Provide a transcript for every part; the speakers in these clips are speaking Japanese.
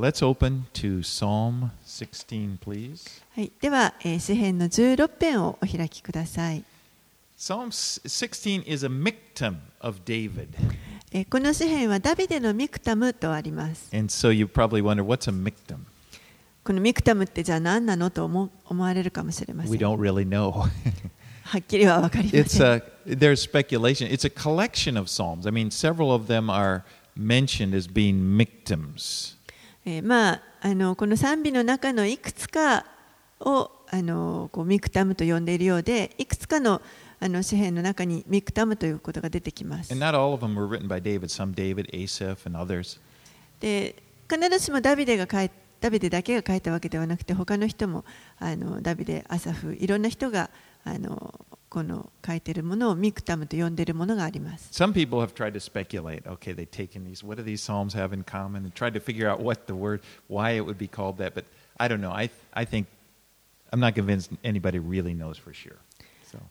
let's open to Psalm 16, please. はい、では、えー詩編の16編をお開きください。 Psalm 16 is a miktam of David. えーこの詩編はダビデのミクタムとあります。 And so you probably wonder what's a miktam? このミクタムってじゃあ何なのと思思われるかもしれませ We ん。 don't really know. はっきりは分かりま it's せん。 a, there's speculation. It's a collection of psalms. I mean, several of them are mentioned as being miktams. えーまあ、あのこの賛美の中のいくつかをあのこうミクタムと呼んでいるようでいくつかのあの詩篇の中にミクタムということが出てきます。And not all of them were written by David. Some David, Asaph, and others. で必ずしもダビデが書いダビデだけが書いたわけではなくて他の人もあのダビデ、アサフいろんな人があのこの書いているものをミクタムと呼んでいるものがあります。 Some people have tried to speculate. Okay, they've taken these. What do these psalms have in common? And tried to figure out what the word, why it would be called that. But I don't know. I I think I'm not convinced anybody really knows for sure.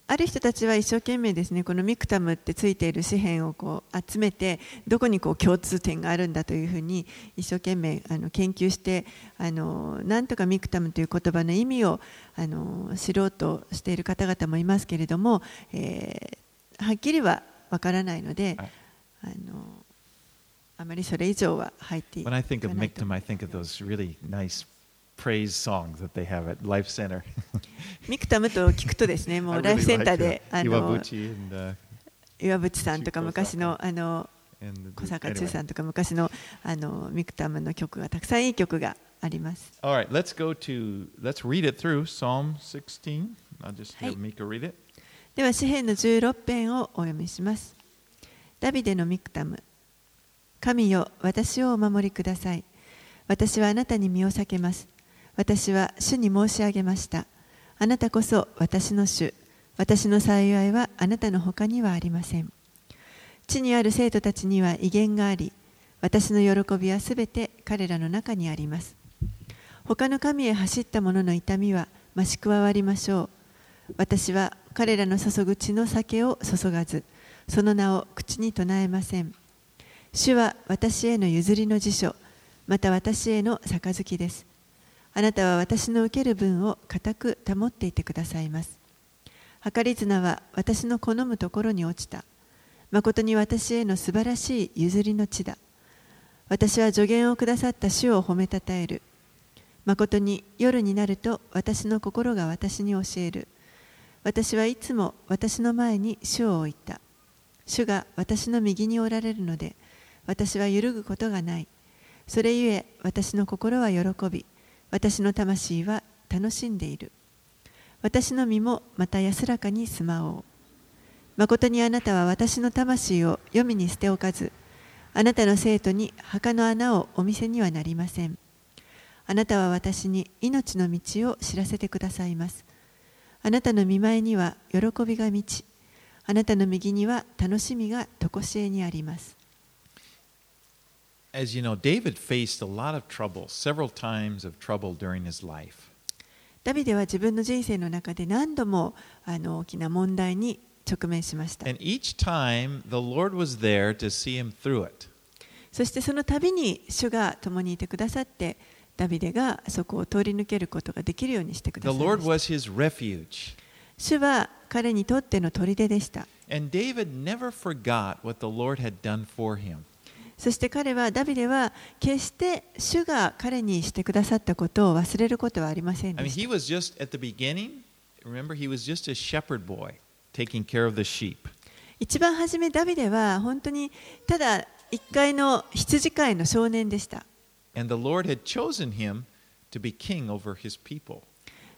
ある人たちは一生懸命ですねこのミクタムってついている詩篇をこう集めてどこにこう共通点があるんだというふうに一生懸命あの研究してあのなんとかミクタムという言葉の意味をあの知ろうとしている方々もいますけれども、えーはっきりはわからないので、はい。あのあまりそれ以上は入っていかないと praise song that they have at Life Center. Life Center で、岩渕さんとか昔の,あの小坂剛さんとか昔の,あのミクタムの曲がたくさんいい曲があります。では、詩編の16編をお読みします。ダビデのミクタム。神よ、私をお守りください。私はあなたに身を避けます。私は主に申し上げました。あなたこそ私の主。私の幸いはあなたの他にはありません。地にある生徒たちには威厳があり、私の喜びはすべて彼らの中にあります。他の神へ走った者の痛みは増し加わりましょう。私は彼らの注ぐ血の酒を注がず、その名を口に唱えません。主は私への譲りの辞書、また私への杯です。あなたは私の受ける分を固く保っていてくださいます。計り綱は私の好むところに落ちた。誠に私への素晴らしい譲りの地だ。私は助言をくださった主を褒めたたえる。誠に夜になると私の心が私に教える。私はいつも私の前に主を置いた。主が私の右におられるので、私は揺るぐことがない。それゆえ私の心は喜び、私の魂は楽しんでいる。私の身もまた安らかに住まおう。誠にあなたは私の魂を黄泉に捨ておかず、あなたの生徒に墓の穴をお見せにはなりません。あなたは私に命の道を知らせてくださいます。あなたの見前には喜びが満ち、あなたの右には楽しみが常しえにあります。As you know, David faced a lot of trouble, several times of trouble during his life. ダビデは自分の人生の中で何度もあの大きな問題に直面しました。 And each time the Lord was there to see him through it. そしてその度に主が共にいてくださって、ダビデがそこを通り抜けることができるようにしてくだ The さいま Lord した。 was his refuge. 主は彼にとっての砦でした。 And David never forgot what the Lord had done for him. そして彼は、ダビデは、決して主が彼にしてくださったことを忘れることはありませんでした。一番初め、ダビデは本当にただ一回の羊飼いの少年でした。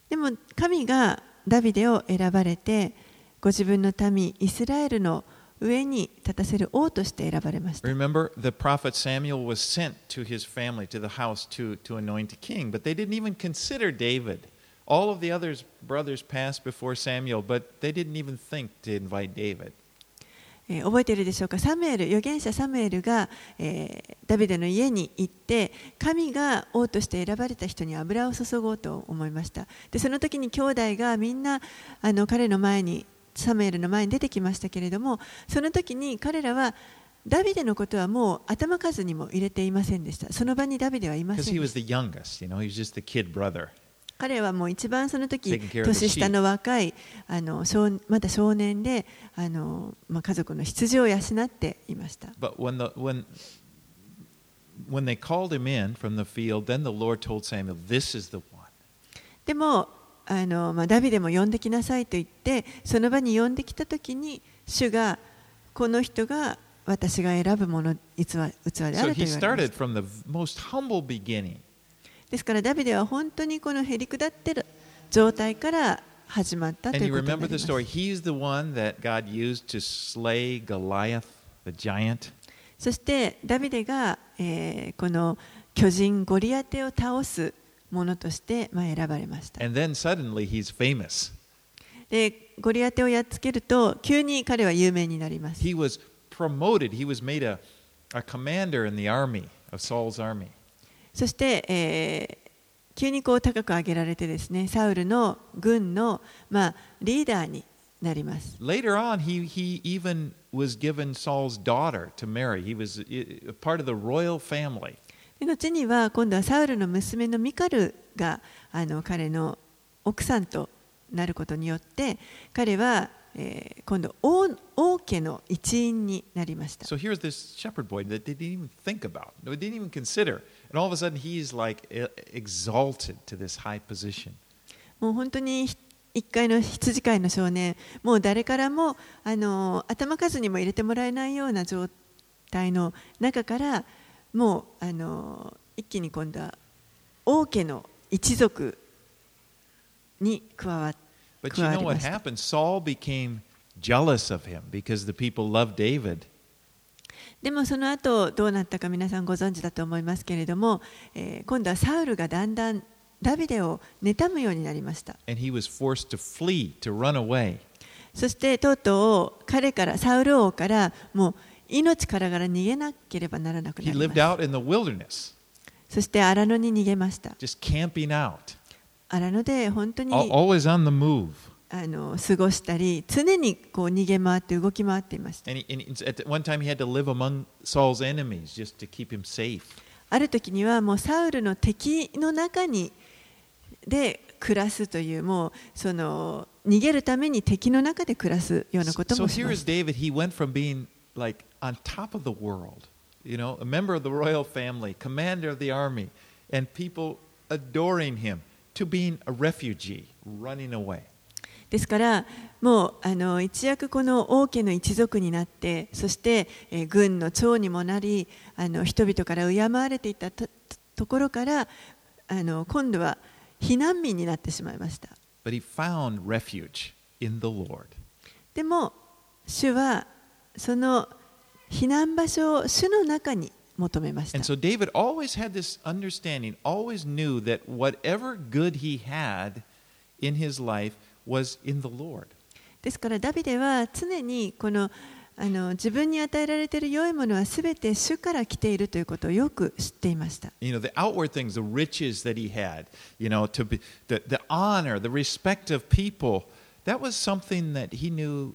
でも、神がダビデを選ばれて、ご自分の民、イスラエルの、上に立たせる王として選ばれました。Remember, the prophet Samuel was sent to his family, to the house, to, to anoint a king, but they didn't even consider David. All of the others brothers passed before Samuel, but they didn't even think to invite David. えー覚えているでしょうかサムエル預言者サムエルが、えーダビデの家に行って神が王として選ばれた人に油を注ごうと思いましたでその時に兄弟がみんなあの彼の前にサムエルの前に出てきましたけれども、その時に彼らはダビデのことはもう頭数にも入れていませんでした。その場にダビデはいます。彼はもう一番その時、年下の若いあの少、まだ少年で、あのまあ、家族の羊を養っていました。でも、あの、まあ、ダビデも呼んできなさいと言ってその場に呼んできた時に主がこの人が私が選ぶもの器器であ So ると he 言われま started した from the most humble beginning. ですからダビデは本当にこのへりくだってる状態から始まったということす.そしてダビデが、えーこの巨人ゴリアテを倒すものとして、まあ、選ばれました。And then suddenly he's famous. でゴリアテをやっつけると急に彼は有名になります。He was promoted. He was made a, a commander in the army of Saul's army. そして、えー急にこう高く上げられてですねサウルの軍の、まあ、リーダーになります。Later on, he, he even was given Saul's daughter to marry. He was uh, a part of the royal family. で後には今度はサウルの娘のミカルがあの彼の奥さんとなることによって彼は、えー今度王王家の一員になりました。So here's this shepherd boy that they didn't even think about, they didn't even consider. And all of a sudden, he's like e- exalted to this high position. もう本当に一回の羊飼いの少年もう誰からもあの頭数にも入れてもらえないような状態の中からもうあの一気に今度は王家の一族に加わっ But 加 you わ know り what happened? Saul became jealous of him because the people loved David. でもその後どうなったか皆さんご存知だと思いますけれども、えー今度はサウルがだんだんダビデを妬むようになりました。And he was forced to flee, to run away. そしてとうとう彼からサウル王からもう命からから逃げなければならなくなりましたそして荒野に逃げました。荒野で本当に always on the move. あの過ごしたり常にこう逃げ回って動き回っていました。ある時にはもうサウルの敵の中にで暮らすという、もうその逃げるために敵の中で暮らすようなこともしました。So, so like on top of the world, you know, a member of the royal family, commander of the army, and people adoring him, to being a refugee, running away. ですからもうあの一躍この王家の一族になってそして、えー軍の長にもなりあの人々から敬われていたとところからあの今度は避難民になってしまいました But he found refuge in the Lord. でも主はその避難場所を主の中に求めました And so David always had this understanding, always knew that whatever good he had in his life was in the Lord. ですからダビデは常にこのあの自分に与えられている良いものはすべて主から来ているということをよく知っていました。You know, the outward things, the riches that he had, you know, to be, the, the honor, the respect of people, that was something that he knew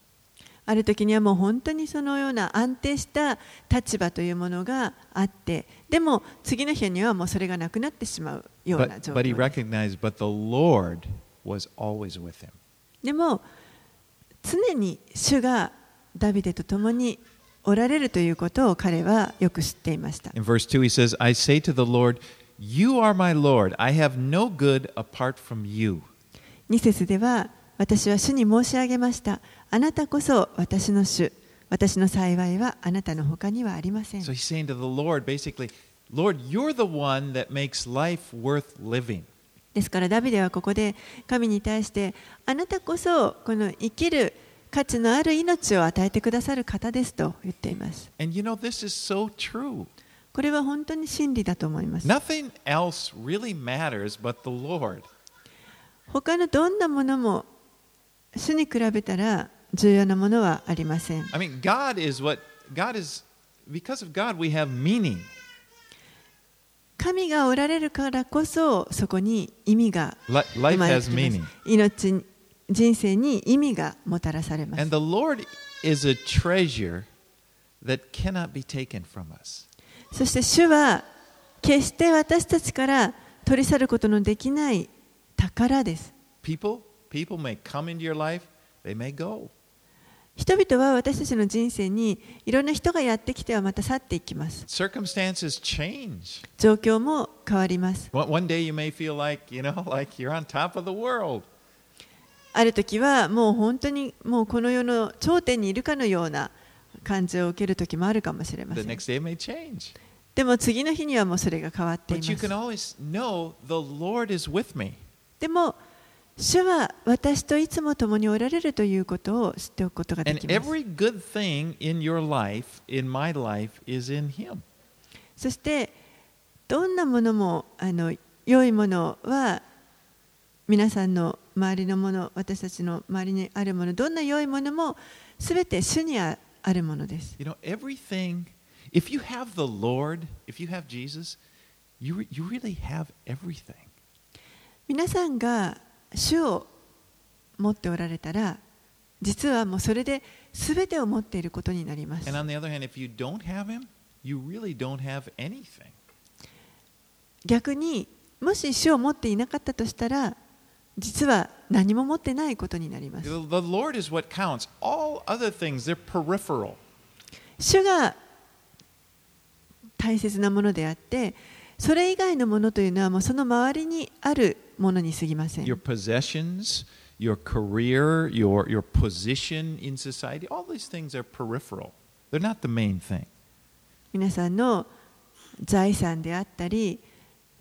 ある時にはもう本当にそのような安定した立場というものがあってでも次の日にはもうそれがなくなってしまうような状況で,でも常に主がダビデと共におられるということを彼はよく知っていました。In 節では私は主に申し上げました。あなたこそ私の主、私の幸いはあなたの他にはありません。So、Lord, ですからダビデはここで神に対して、あなたこそこの生きる価値のある命を与えてくださる方ですと言っています。And you know, this is so true. これは本当に真理だと思います。Nothing else really matters but the Lord. 他のどんなものも主に比べたら、重要なものはありません。I mean, God is what God is. Because of God, we have meaning. 神がおられるからこそそこに意味が生 Life まれ.ます命人生に意味がもたらされます And the Lord is a treasure that cannot be taken from us. そして主は決して私たちから取り去ることのできない宝です People, people may come into your life, they may go. 人々は私たちの人生にいろんな人がやってきてはまた去っていきます。状況も変わります。ある時はもう本当にもうこの世の頂点にいるかのような感じを受ける時もあるかもしれません。でも次の日にはもうそれが変わっています。でも、主は私といつも共におられるということを知っておくことができます。Life, life, そして、どんなものもあの良いものは皆さんの周りのもの、私たちの周りにあるもの、どんな良いものもすべて主にあるものです。You know, everything, if you have the Lord, if you have Jesus, you, re, you really have everything. 皆さんが主を持っておられたら実はもうそれで全てを持っていることになります。逆にもし主を持っていなかったとしたら実は何も持ってないことになります。主が大切なものであってそれ以外のものというのはもうその周りにある。ものに過ぎません Your possessions, your career, your, your position in society, all these things are peripheral. They're not the main thing. 皆さんの財産であったり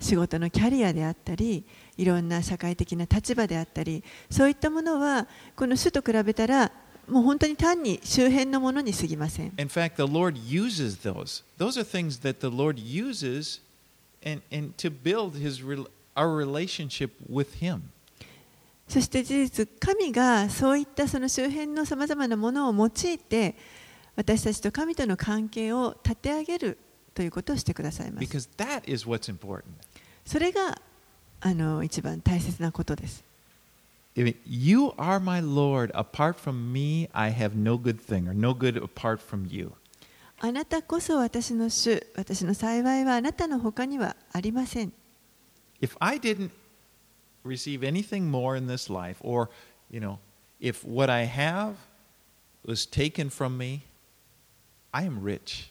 仕事のキャリアであったりいろんな社会的な立場であったりそういったものはこの主と比べたらもう本当に単に周辺のものに過ぎません In fact, the Lord uses those. Those are things that the Lord uses and, and to build his, rel- そして事実、神がそういったその周辺のさまざまなものを用いて私たちと神との関係を立て上げるということをしてくださいます。それがあの一番大切なことです。You are my Lord. Apart from me, I have no good thing or no good apart from you. あなたこそ私の主、私の幸いはあなたのほかにはありません。If I didn't receive anything more in this life, or, you know, if what I have was taken from me, I am rich.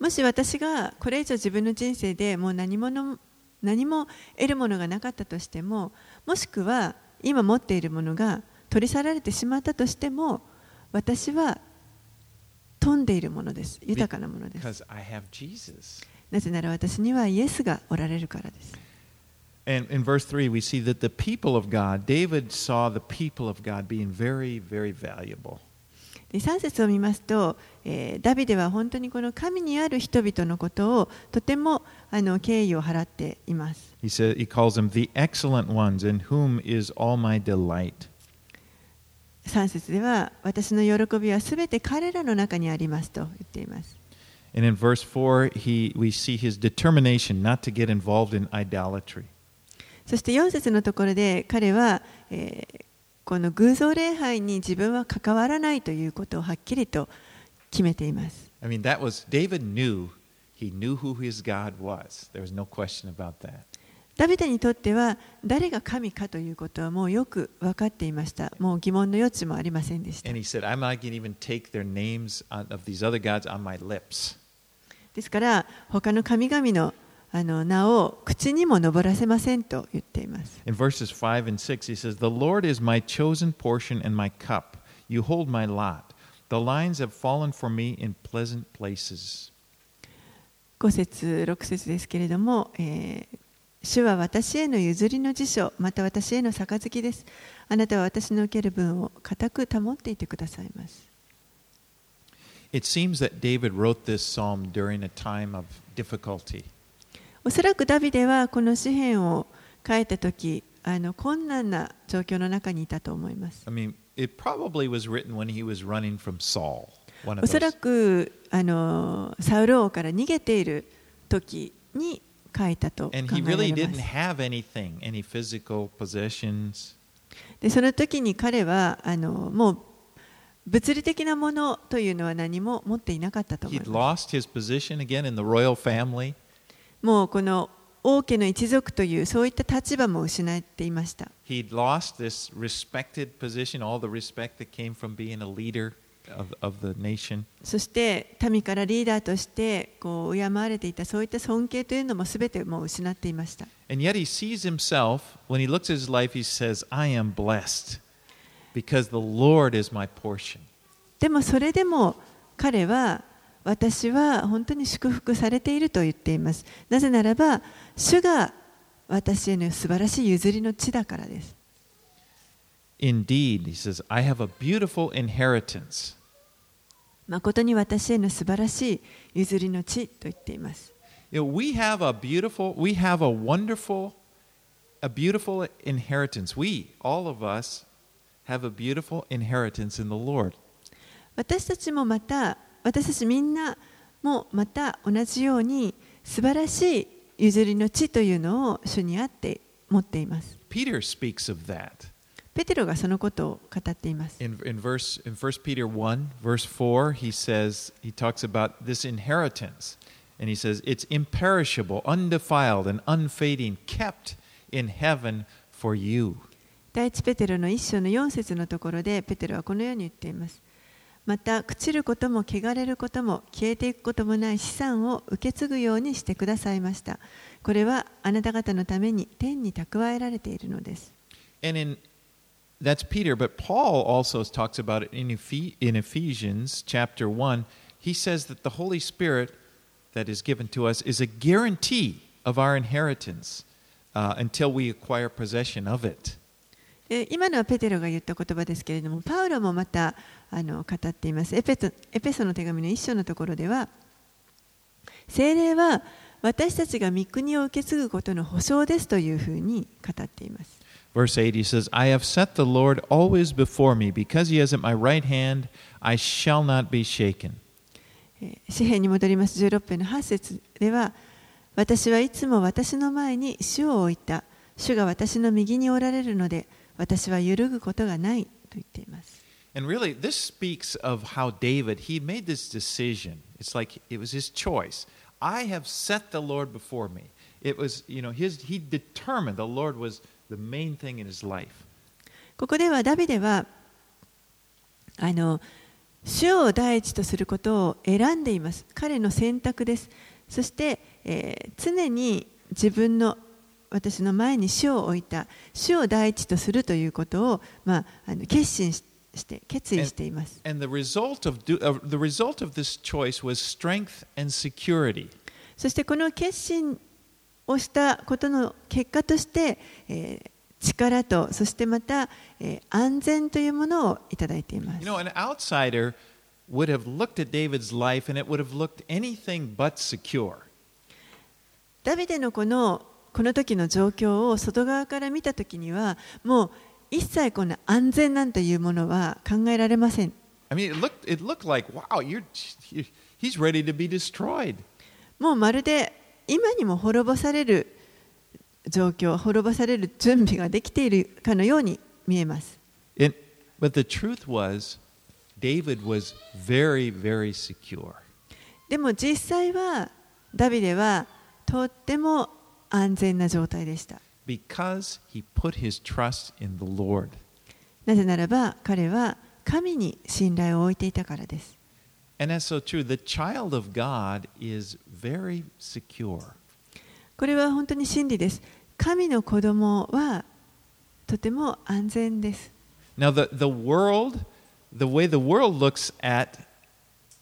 もし私がこれ以上自分の人生でもう何もの何も得るものがなかったとしてももしくは今持っているものが取り去られてしまったとしても私は富んでいるものです豊かなものです Because I have Jesus. なぜなら私にはイエスがおられるからです And in verse 3, we see that the people of God, David saw the people of God being very, very valuable. で3節を見ますと、えーダビデは本当にこの神にある人々のことをとてもあの敬意を払っています He, said, he calls them the excellent ones, in whom is all my delight. 3節では私の喜びはすべて彼らの中にありますと言っています And in verse 4, he, we see his determination not to get involved in idolatry. そして4節のところで彼は、えー、この偶像礼拝に自分は関わらないということをはっきりと決めています。I mean, that was David knew he knew who his God was. There was no question about that. ダビデにとっては誰が神かということはもうよく分かっていました。もう疑問の余地もありませんでした。Said, ですから、他の神々のあの名を口にも上らせませんと言っています In verses 5 and 6, he says, The Lord is my chosen portion and my cup. You hold my lot. The lines have fallen for me in pleasant places. 5節6節ですけれども、えー主は私への譲りの辞書また私への杯ですあなたは私の受ける分を固く保っていてくださいます it seems that David wrote this psalm during a time of difficulty. おそらくダビデはこの詩篇を書いた時あの困難な状況の中にいたと思います。おそらくあのサウルから逃げている時に書いたと。でその時に彼はあのもう物理的なものというのは何も持っていなかったと思います。すもうこの王家の一族というそういった立場も失っていました He'd lost this respected position, all the respect that came from being a leader of, of the nation. そして民からリーダーとしてこう敬われていたそういった尊敬というのも全てもう失っていました And yet he sees himself, when he looks at his life, he says, I am blessed because the Lord is my portion. でもそれでも彼は私は本当に祝福されていると言っていますなぜならば主が私への素晴らしい譲りの地だからです Indeed, he says, I have a beautiful inheritance. 誠に私への素晴らしい譲りの地と言っています we have a beautiful, we have a wonderful, a beautiful inheritance. We, all of us, have a beautiful inheritance in the Lord. 私たちもまた私たちみんなもまた同じように素晴らしい譲りの地というのを主にあって持っています Peter speaks of that. ペテロがそのことを語っています In, in verse in 1 Peter 1, verse 4, he says he talks about this inheritance. And he says it's imperishable, undefiled, and unfading, kept in heaven for you. 第一ペテロの一章の4節のところでペテロはこのように言っていますまた朽ちることも汚れることも消えていくこともない資産を受け継ぐようにしてくださいましたこれはあなた方のために天に蓄えられているのです And in that's Peter, but Paul also talks about it in, Ephe- in Ephesians chapter 1. He says that the Holy Spirit that is given to us is a guarantee of our inheritance uh, until we acquire possession of it. え今のはペテロが言った言葉ですけれどもパウロもまたあの語っています。エペソエペソの手紙の一章のところでは聖霊は私たちが御国を受け継ぐことの保証ですというふうに語っています。Verse 8, he says, I have set the Lord always before me. Because he is at my right hand, I shall not be shaken. えー詩篇に戻ります。16編の8節では私はいつも私の前に主を置いた。主が私の右におられるので私は揺るぐことがないと言っています And really, this speaks of how David, he made this decision. It's like it was his choice. I have set the Lord before me. It was, you know, his, he determined the Lord was the main thing in his life. ここではダビデはあの主を第一とすることを選んでいます彼の選択ですそして、えー常に自分の私の前に主を置いた主を第一とするということを、まあ、あの決心してして決意しています And the result of, do, of the result of this choice was strength and security. そしてこの決心をしたことの結果として、えー力とそしてまた、えー安全というものをいただいています You know, an outsider would have looked at David's life and it would have looked anything but secure. ダビデのこのこの時の状況を外側から見た時にはもう一切この安全なんていうものは考えられません。もうまるで今にも滅ぼされる状況、滅ぼされる準備ができているかのように見えます。でも実際はダビデはとっても安全な状態でした。because he put his trust in the Lord. なぜならば彼は神に信頼を置いていたからです And that's so true. The child of God is very secure. これは本当に真理です神の子供はとても安全です Now, the, the world, the way the world looks at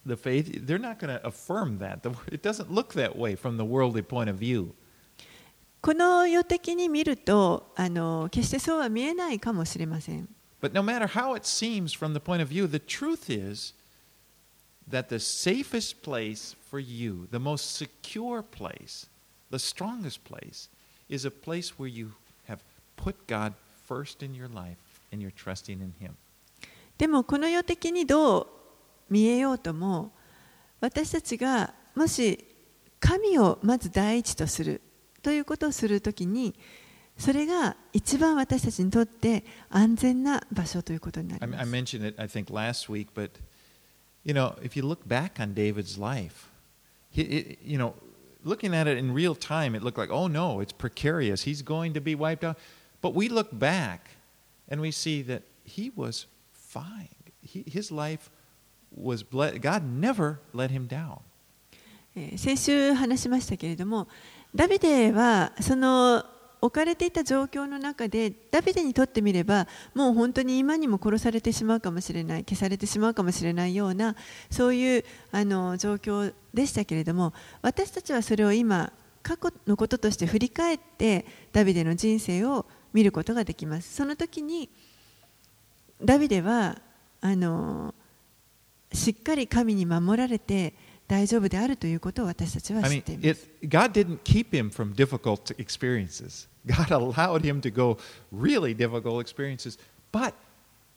the faith, they're not going to affirm that. The, it doesn't look that way from the worldly point of view. この世的に見るとあの決してそうは見えないかもしれません But no matter how it seems from the point of view, the truth is that the safest place for you, the most secure place, the strongest place, is a place where you have put God first in your life and you're trusting in Him. でもこの世的にどう見えようとも私たちがもし神をまず第一とするということをするときにそれが一番私たちにとって安全な場所ということになり I, ま I す。mentioned it, I think, last week, but you know, if you look back on David's life, he, it, you know, looking at it in real time, it looked like, oh no, it's precarious. He's going to be wiped out. But we look back and we see that he was fine. He, his life was blessed. God never let him down. えー先週話しましたけれどもダビデはその置かれていた状況の中でダビデにとってみればもう本当に今にも殺されてしまうかもしれない消されてしまうかもしれないようなそういうあの状況でしたけれども私たちはそれを今過去のこととして振り返ってダビデの人生を見ることができます。その時にダビデはあのしっかり神に守られて大丈夫であるということを私たちは I 知っ mean, ています。 it, God didn't keep him from difficult experiences. God allowed him to go really difficult experiences, but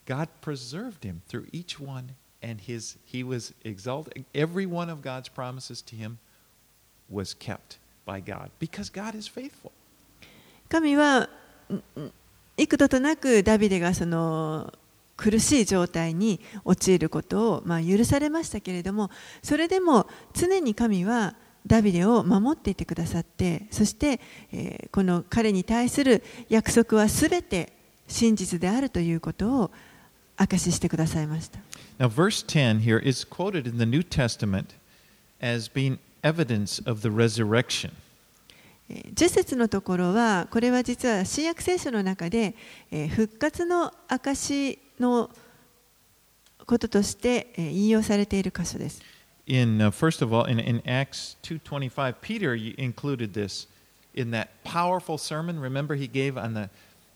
God preserved him through each one, and his he was exalted. Every one of God's promises to him was kept by God because God is faithful. 神はんん幾度となくダビデがその 苦しい状態に陥ることを、まあ、許されましたけれどもそれでも常に神はダビデを守っていてくださってそして、えーこの彼に対する約束はすべて真実であるということを証ししてくださいました。Now, verse 10 here is quoted in the New Testament as being evidence of the resurrection. えー10節のところはこれは実は新約聖書の中で、えー復活の証のこととして、えー引用されている箇所です。 in uh, first of all in, in acts 2.25 peter y- included this in that powerful sermon remember he gave on the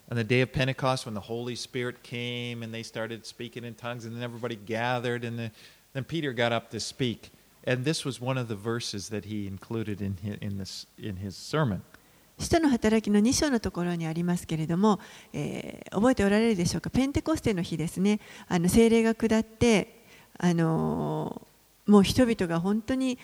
on the day of pentecost when the holy spirit came and they started speaking in tongues and then everybody gathered and the, then peter got up to speak and this was one of the verses that he included in his, in this in his sermon 使徒の働きの2章のところにありますけれども、えー覚えておられるでしょうか、ペンテコステの日ですね、あの精霊が下って、あのーもう人々が本当に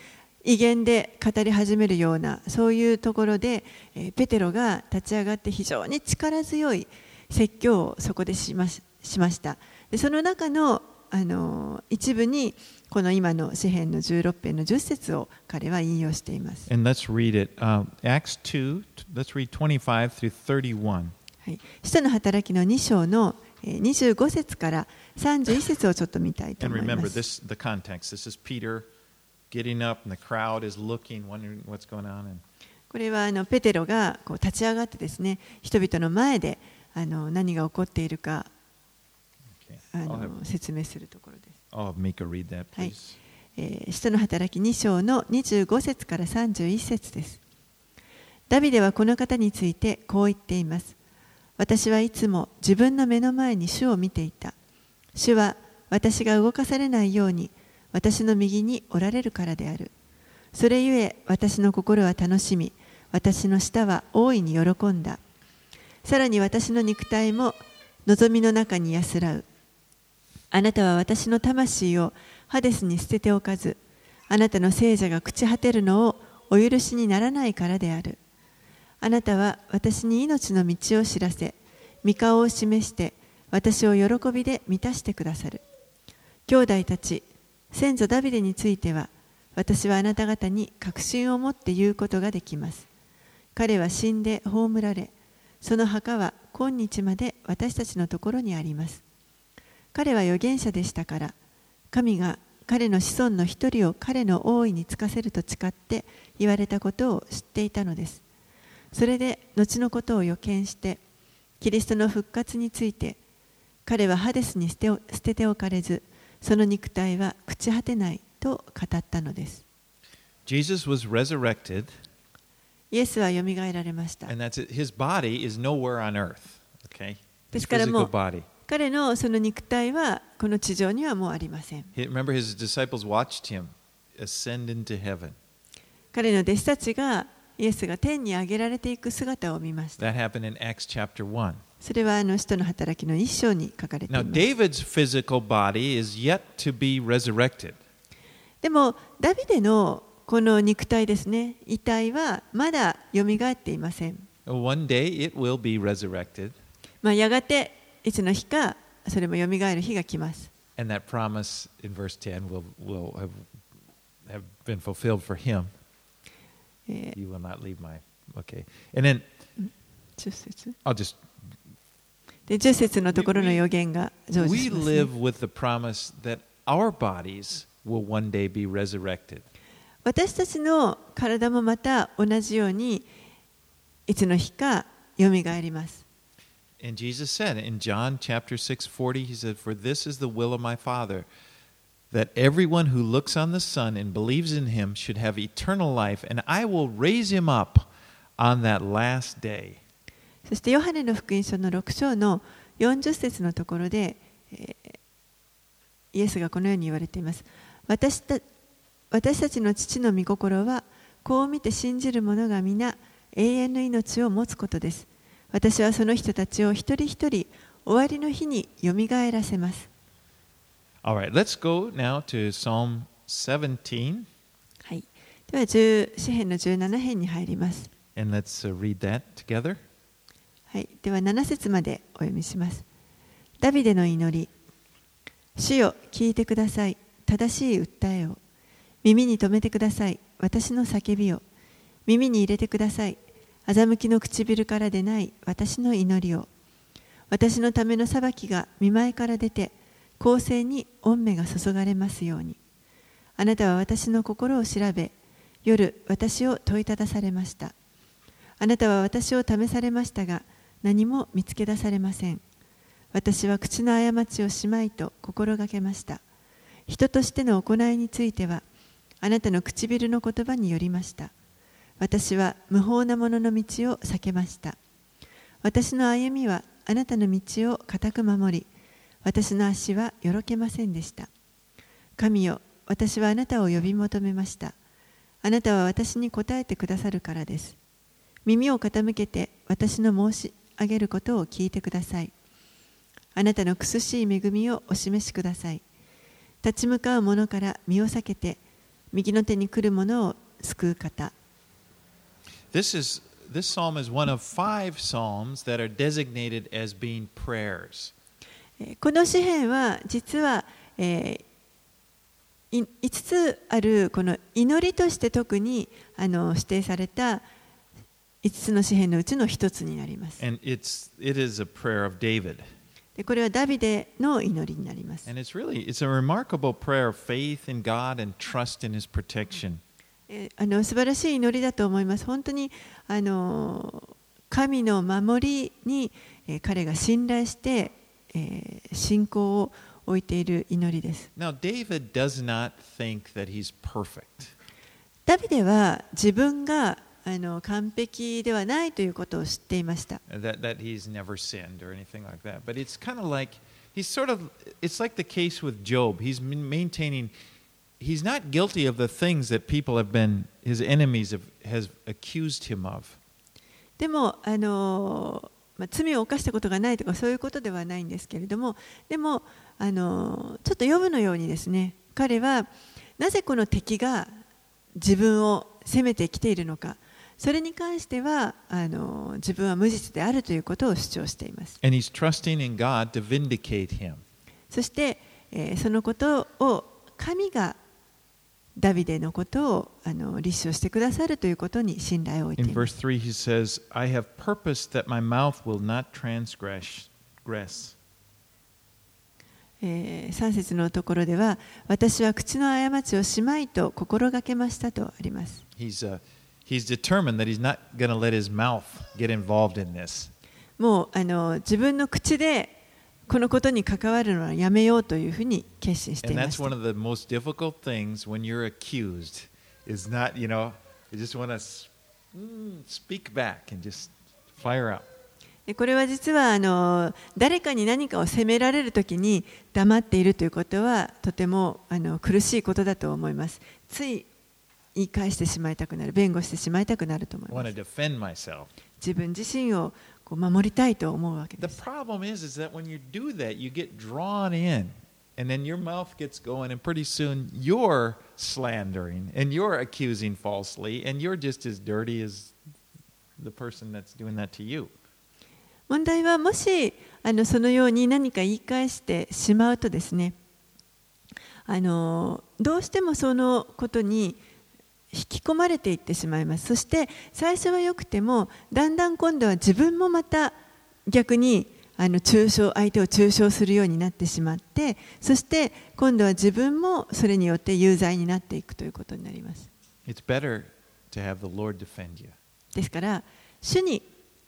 威厳で語り始めるような、そういうところで、えーペテロが立ち上がって非常に力強い説教をそこでしましました。でその中の、あのー一部に、この今の詩篇の16編の10節を彼は引用しています。使徒の働きの2章の25節から31節をちょっと見たいと思います。はい、the this is Peter getting up and the crowd is looking, wondering what's going on. これはあのペテロがこう立ち上がってですね、人々の前であの何が起こっているかあの説明するところです。Read that, はい please. えー使徒の働き2章の25節から31節です。ダビデはこの方についてこう言っています。私はいつも自分の目の前に主を見ていた。主は私が動かされないように私の右におられるからである。それゆえ私の心は楽しみ、私の舌は大いに喜んだ。さらに私の肉体も望みの中に安らう。あなたは私の魂をハデスに捨てておかず、あなたの聖者が朽ち果てるのをお許しにならないからである。あなたは私に命の道を知らせ、御顔を示して、私を喜びで満たしてくださる。兄弟たち、先祖ダビデについては、私はあなた方に確信を持って言うことができます。彼は死んで葬られ、その墓は今日まで私たちのところにあります。彼は預言者でしたから、神が彼の子孫の一人を彼の王位につかせると誓って言われたことを知っていたのです。それで後のことを予見して、キリストの復活について、彼はハデスに捨ててておかれず、その肉体は朽ち果てないと語ったのです。Jesus was resurrected, イエスはよみがえられました。and that's it. His body is nowhere on earth. Okay, ですから.彼のその肉体はこの地上にはもうありません。彼の弟子たちがイエスが天に上げられていく姿を見ました。それはあの人の働きの一章に書かれています。でも、ダビデのこの肉体ですね、遺体はまだ蘇っていません。まあやがていつの日かそれもよみがえる日が来ます。私たちの体もまた同じようにいつの日かよみがえります。And Jesus said in John chapter 6 40, He said, For this is the will of my Father, that everyone who looks on the Son and believes in him should have eternal life, and I will raise him up on that last day. そしてヨハネの福音書の6章の40節のところで、えーイエスがこのように言われています。私た私たちの父の御心はこう見て信じる者が皆永遠の命を持つことです。私はその人たちを一人一人終わりの日によみがえらせます。Right, let's go now to Psalm 17, はい、では10詩編の17編に入ります。and let's uh, read that together. はい、では7節までお読みします。ダビデの祈り。主よ、聞いてください。正しい訴えを。耳に留めてください。私の叫びを。耳に入れてください。欺きの唇からでない私の祈りを。私のための裁きが見舞いから出て、公正に御目が注がれますように。あなたは私の心を調べ、夜私を問いただされました。あなたは私を試されましたが、何も見つけ出されません。私は口の過ちをしまいと心がけました。人としての行いについては、あなたの唇の言葉によりました。私は無法な者の道を避けました。私の歩みはあなたの道を固く守り、私の足はよろけませんでした。神よ、私はあなたを呼び求めました。あなたは私に答えてくださるからです。耳を傾けて私の申し上げることを聞いてください。あなたの苦しい恵みをお示しください。立ち向かう者から身を避けて、右の手に来る者を救う方。This is this psalm is one of five psalms that are designated as being prayers. えーこの詩篇は実は、えーい5つあるこの祈りとして特にあの指定された5つの詩篇のうちの1つになります。 And it's it is a prayer of David. でこれはダビデの祈りになります。 And it's really it's a remarkable prayer of faith in God and trust in his protection. えーあの素晴らしい祈りだと思います。本当にあの神の守りに、えー彼が信頼して、えー信仰を置いている祈りです。Now David does not think that he's perfect. ダビデは自分があの完璧ではないということを知っていました。that, that he's never sinned or anything like that. But it's kind of like he's sort of it's like the case with Job. He's maintaining he's not guilty of the things that people have been his enemies have has accused him of. でもあの、まあ、罪を犯したことがないとかそういうことではないんですけれどもでもあのちょっと呼ぶのようにですね彼はなぜこの敵が自分を責めてきているのかそれに関してはあの自分は無実であるということを主張しています And he's trusting in God to vindicate him. そして、えーそのことを神がダビデのことをあの立証してくださるということに信頼を置。えー、節のところでは、私は口の過ちをしまいと心がけましたとあります。もうあの自分の口でこのことに関わるのはやめようというふうに決心しています。でこれは実はあの誰かに何かを責められるときに黙っているということはとてもあの苦しいことだと思います。つい言い返してしまいたくなる、弁護してしまいたくなると思います。自分自身をこう守りたいと思うわけ The です。problem is, is that when you do that, you get drawn in, and then your mouth gets going, and pretty soon you're slandering and you're accusing falsely, and you're just as dirty as the person that's doing that to you. 問題はもしあのそのように何か言い返してしまうとですねあのどうしてもそのことに引き込まれていってしまいます。そして最初は良くてもだんだん今度は自分もまた逆にあの抽象相手を抽象するようになってしまってそして今度は自分もそれによって有罪になっていくということになります。ですから主に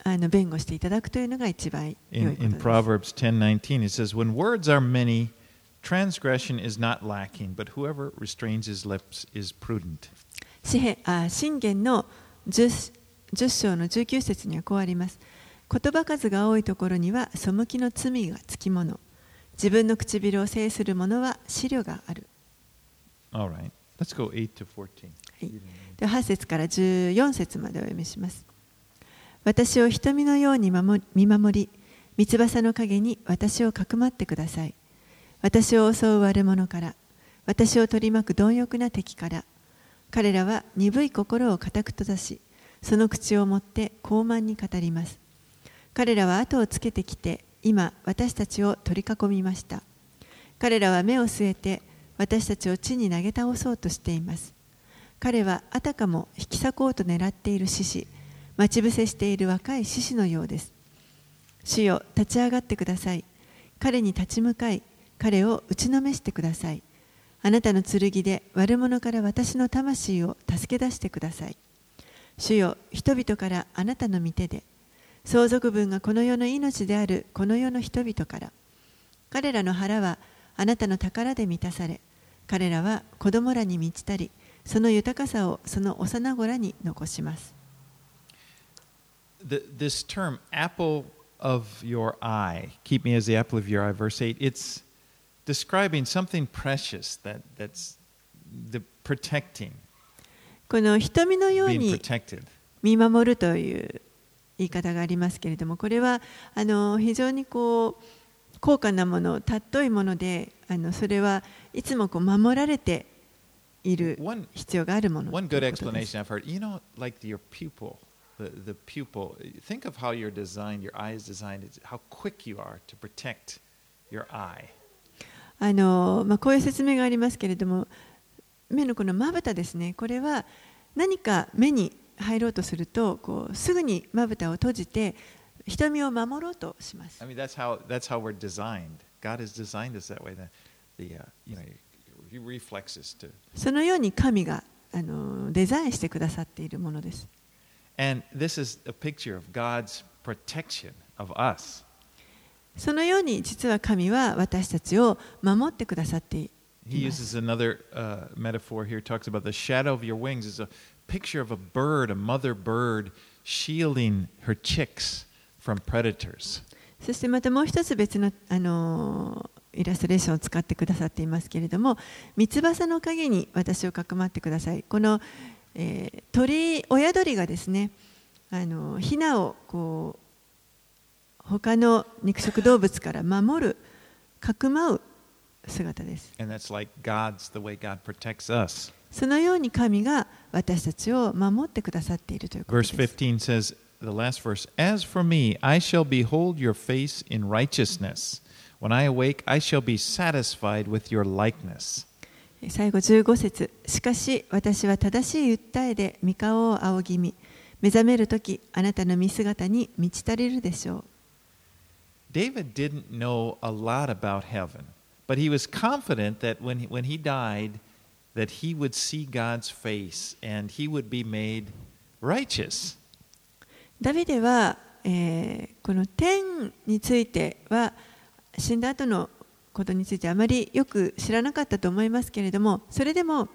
あの弁護していただくというのが一番良いことです。In, in Proverbs 10:19 it says when words are many transgression is not lacking but whoever restrains his lips is prudent. 詩篇あ信玄の 10, 10章の19節にはこうあります。言葉数が多いところには背きの罪がつきもの。自分の唇を制する者は思慮がある。All right, let's go 8 to 14. はいで8節から14節までお読みします。私を瞳のように守見守り、三翼の陰に私をかくまってください。私を襲う悪者から、私を取り巻く貪欲な敵から、彼らは鈍い心を固く閉ざし、その口を持って傲慢に語ります。彼らは後をつけてきて、今、私たちを取り囲みました。彼らは目を据えて、私たちを地に投げ倒そうとしています。彼はあたかも引き裂こうと狙っている獅子、待ち伏せしている若い獅子のようです。主よ、立ち上がってください。彼に立ち向かい、彼を打ちのめしてください。あなたの剣で悪者から私の魂を助け出してください。主よ、人々からあなたの御手で、相続分がこの世の命であるこの世の人々から、彼らの腹はあなたの宝で満たされ、彼らは子供らに満ちたり、その豊かさをその幼子らに残します。The, this term, apple of your eye, keep me as the apple of your eye, verse 8, it's describing something precious that, that's the protecting, この瞳のように.見守るという言い方がありますけれども、これはあの非常にこう高価なもの、尊いもので、あのそれはいつもこう守られている必要があるもの one good explanation I've heard, you know, like your pupil, the, the pupil, think of how you're designed, your eye is designed, how quick you are to protect your eye. あのまあ、こういう説明がありますけれども目のこのまぶたですねこれは何か目に入ろうとするとこうすぐにまぶたを閉じて瞳を守ろうとします。そのように神があのデザインしてくださっているものです。そのように実は神は私たちを守ってくださってい He ます uses another uh, metaphor here, talks about the shadow of your wings is a picture of a bird, a mother bird, shielding her chicks from predators. そしてまたもう一つ別の、あのイラストレーションを使ってくださっていますけれども三翼の陰に私をかくまってくださいこの、えー鳥親鳥がですねあのヒナをこう他の肉食動物から守るかくまう姿です like. そのように神が私たちを守ってくださっているということ Verse です15 says, the last verse, As for me, I shall behold your face in righteousness. When I awake, I shall be satisfied with your likeness. 最後15節しかし私は正しい訴えで御顔を仰ぎ見目覚めるときあなたの見姿に満ち足りるでしょう David didn't know a lot about heaven, but he was confident that when he, when he died, that he would see God's face and he would be made righteous. ダビデは、えーこの天については死んだ後のことについてあまりよく知らなかったと思いますけれどもそれでも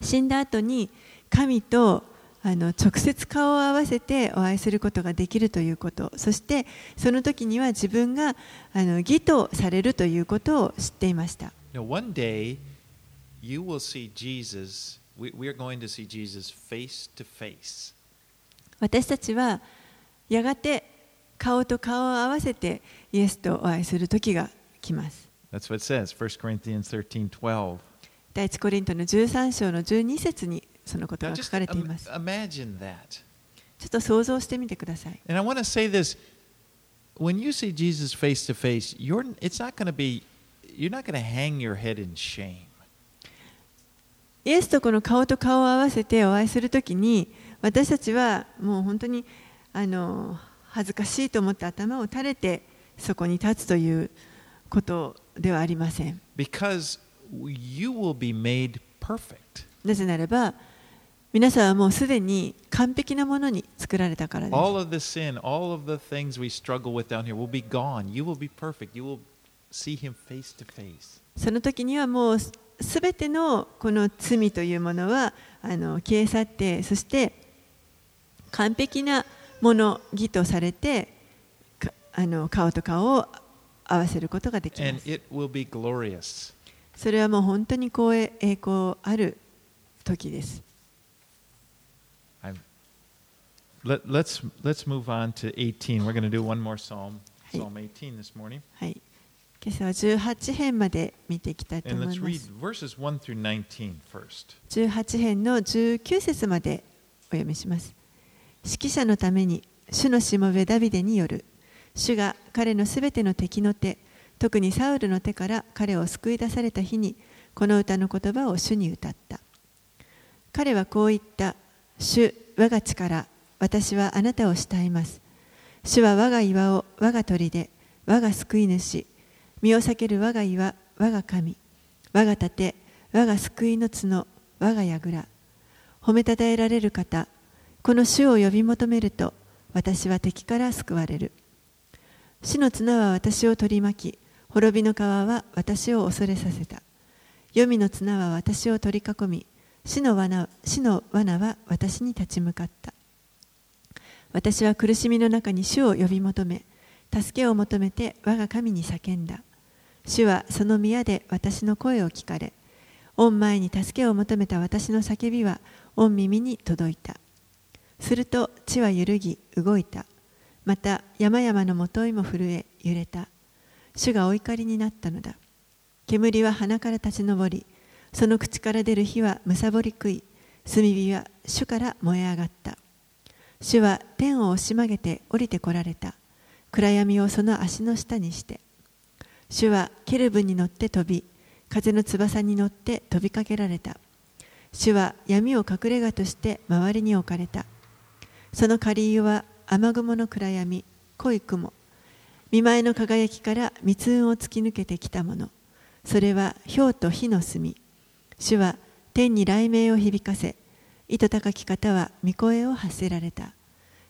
死んだ後に神とあの直接顔を合わせてお会いすることができるということそしてその時には自分があの義とされるということを知っていました know, one day you will see Jesus. We, we are going to see Jesus face to face. 私たちはやがて顔と顔を合わせてイエスとお会いする時が来ます That's what it says, 1 Corinthians 13 12. 第一コリントの13章の12節にそのことが書かれています。ちょっと想像してみてください。And I want to say this when you see Jesus face to face, you're, it's not going to be, you're not going to hang your head in shame. イエスとこの顔と顔を合わせてお会いするときに私たちはもう本当にあの恥ずかしいと思って頭を垂れてそこに立つということではありません。Because you will be made perfect. なぜならば皆さんはもうすでに完璧なものに作られたからです。その時にはもうすべてのこの罪というものはあの消え去って、そして完璧なもの義とされて、あの顔と顔を合わせることができま。それはもう本当に光栄栄光ある時です。Let, let's, let's move on to 18. We're going to do one more psalm. Psalm 18 this morning. はい今朝は18編まで見ていきたいと And 思 let's いま read す verses 1 through 19 first. 18編の19節までお読みします指揮者のために主のしもべダビデによる主が彼のすべての敵の手特にサウルの手から彼を救い出された日にこの歌の言葉を主に歌った彼はこう言った主我が力私はあなたを慕います。主は我が岩を我が砦我が救い主。身を避ける我が岩我が神。我が盾我が救いの角我が櫓。褒めたたえられる方この主を呼び求めると私は敵から救われる。死の綱は私を取り巻き滅びの川は私を恐れさせた。黄泉の綱は私を取り囲み死の罠死の罠は私に立ち向かった。私は苦しみの中に主を呼び求め助けを求めて我が神に叫んだ。主はその宮で私の声を聞かれ御前に助けを求めた私の叫びは御耳に届いた。すると地は揺るぎ動いた。また山々のもといも震え揺れた。主がお怒りになったのだ。煙は鼻から立ち上りその口から出る火はむさぼり食い炭火は主から燃え上がった。主は天を押し曲げて降りてこられた。暗闇をその足の下にして。主はケルブに乗って飛び風の翼に乗って飛びかけられた。主は闇を隠れ家として周りに置かれた。その下流は雨雲の暗闇濃い雲。見舞いの輝きから密雲を突き抜けてきたもの。それは氷と火の炭。主は天に雷鳴を響かせ糸高き方は御声を発せられた。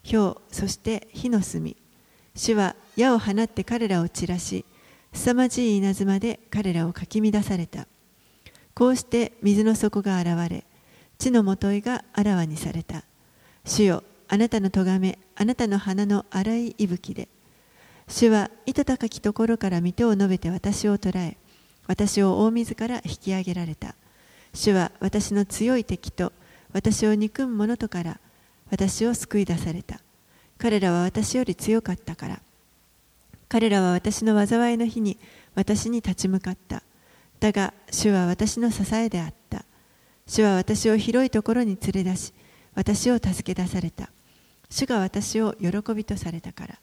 氷そして火の炭主は矢を放って彼らを散らし凄まじい稲妻で彼らをかき乱された。こうして水の底が現れ地のもといがあらわにされた。主よあなたの咎めあなたの鼻の荒い息吹で。主は糸高きところから御手を述べて私を捕らえ私を大水から引き上げられた。主は私の強い敵と私を憎む者とから私を救い出された。彼らは私より強かったから。彼らは私の災いの日に私に立ち向かった。だが主は私の支えであった。主は私を広いところに連れ出し私を助け出された。主が私を喜びとされたから。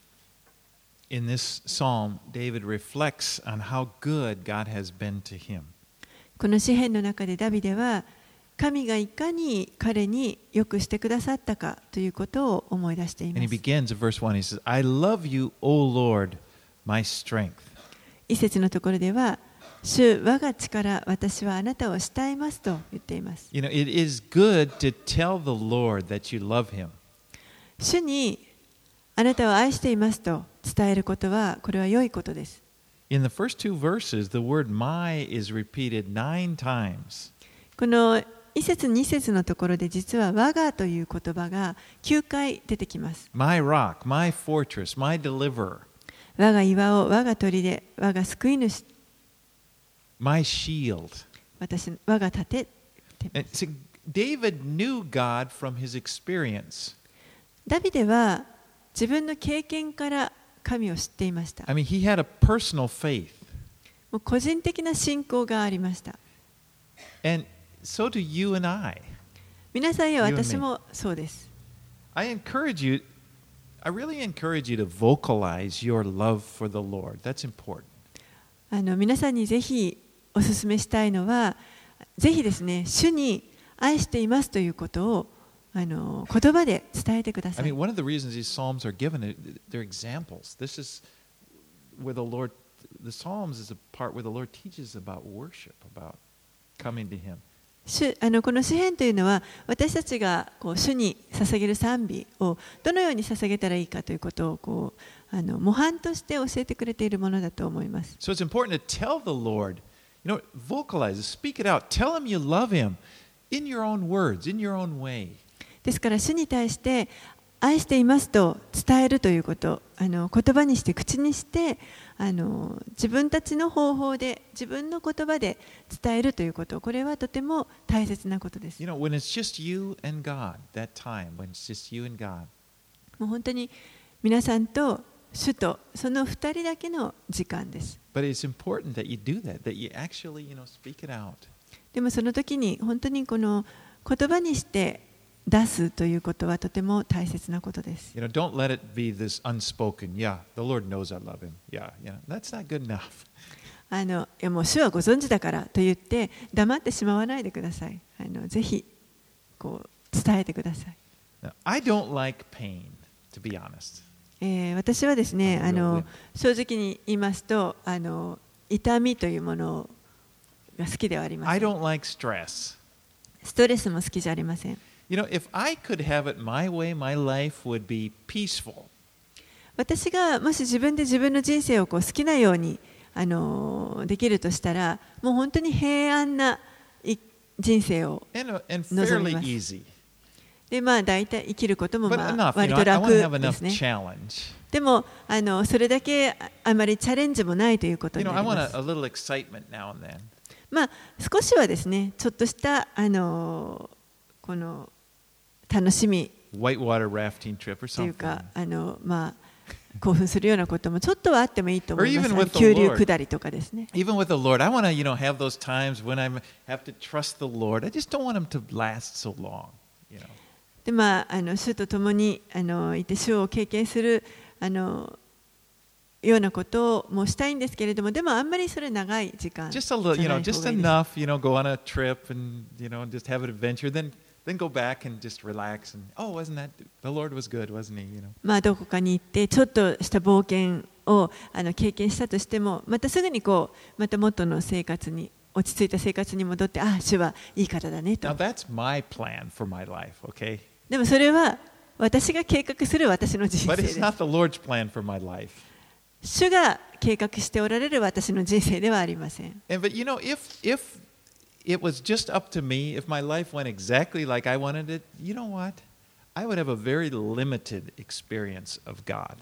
In this psalm, David reflects on how good God has been to him. この詩篇の中でダビデは神がいかに彼に良くしてくださったかということを思い出しています。一節のところでは、主我が力私はあなたを慕いますと言っています。主にあなたを愛していますと伝えることは、これは良いことです。この1節2節のところで実は我がという言葉が9回出てきます。My rock, my fortress, my deliverer, 我が岩を我が砦、我が救い主、my shield. 私我が盾。See, David knew God from his experience. ダビデは自分の経験から神を知っていました。I mean, he had a personal faith. もう個人的な信仰がありました。And so do you and I. 皆さんや You and me. 私もそうです。 I encourage you, I really encourage you to vocalize your love for the Lord. That's important. あの皆さんにぜひお勧めしたいのは、ぜひですね、主に愛していますということをあの言葉で伝えてくださ I い mean,。one of the reasons these Psalms are given, uh, they're examples. This is where the Lord, the Psalms is a part where the Lord teaches about worship, about coming to Him. 主あのこの詩篇というのは私たちがこう主に捧げる賛美をどのように捧げたらいいかということをこうあの模範として教えてくれているものだと思います。So it's important to tell the Lord, you know, vocalize speak it out, tell Him you love Him in your own words, in your own way. ですから主に対して愛していますと伝えるということあの言葉にして口にしてあの自分たちの方法で自分の言葉で伝えるということこれはとても大切なことです。もう本当に皆さんと主とその2人だけの時間です。でもその時に本当にこの言葉にして出すということはとても大切なことです。あのいやもう主はご存知だからと言って黙ってしまわないでください。あのぜひこう伝えてください。え、え、私はですね、あの正直に言いますとあの痛みというものが好きでは。ストレスも好きじゃありません。You know, if I could have it my way, my life would be peaceful. 私がもし自分で自分の人生をこう好きなように、あのー、できるとしたらもう本当に平安な人生を望みます。でまあ大体生きることもまあ割と楽ですね。でもあのそれだけあまりチャレンジもないということになります。まあ少しはですねちょっとしたあのー、この楽しみというかあの、まあ、興奮するようなこともちょっとはあってもいいと思います。急流下りとかですね。Even with the Lord, I want to you know, have those times when I have to trust the Lord. I just don't want them to last so long. でまあ、あの主と共にあのいて主を経験するあのようなことをもしたいんですけれども、でもあんま。Then go back and just relax and, oh, wasn't that, the Lord was good, wasn't he, you know. まあ、どこかに行ってちょっとした冒険をあの経験したとしてもまたすぐにこうまた元の生活に落ち着いた生活に戻ってああ主はいい方だね Now と that's my plan for my life, okay? でもそれは私が計画する私の人生 But で it's す not the Lord's plan for my life. 主が計画しておられる私の人生ではありません And but you know, if if it was just up to me, if my life went exactly like I wanted it, you know what? I would have a very limited experience of God.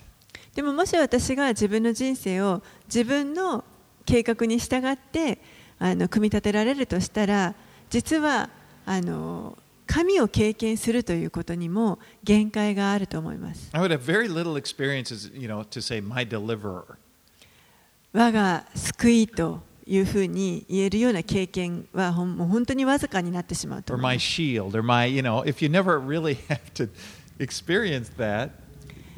でももし私が自分の人生を自分の計画に従ってあの組み立てられるとしたら実はあの神を経験するということにも限界があると思います。I would have very little experiences, you know, to say my deliverer. 我が救いというふうに言えるような経験はほんもう本当にわずかになってしまうと or my shield or my you know if you never really have to experience that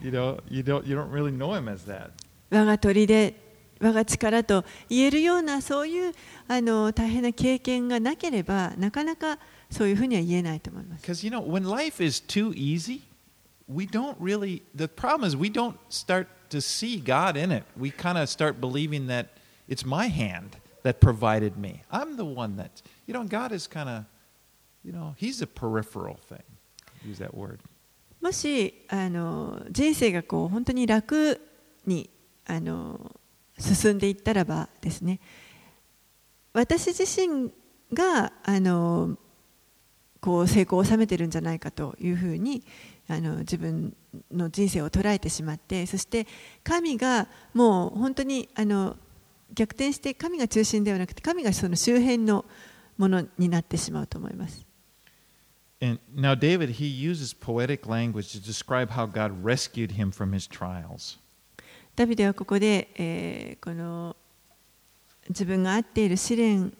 you know you don't you don't really know him as that 我が砦我が力と言えるようなそういうあの大変な経験がなければなかなかそういうふうには言えないと思います。because you know when life is too easy we don't really the problem is we don't start to see god in it we kind of start believing that it's my hand that provided me i'm the one that you know god is kind of you know he's a peripheral thing use that word もしあの人生がこう本当に楽にあの進んでいったらばですね私自身があのこう成功を収めてるんじゃないかというふうにあの自分の人生を捉えてしまってそして神がもう本当にあの逆転して神が中心ではなくて神がその周辺のものになってしまうと思います。And now David, he uses poetic language to describe how God rescued him from his trials. ダビデはここで、えーこの自分が合っている試練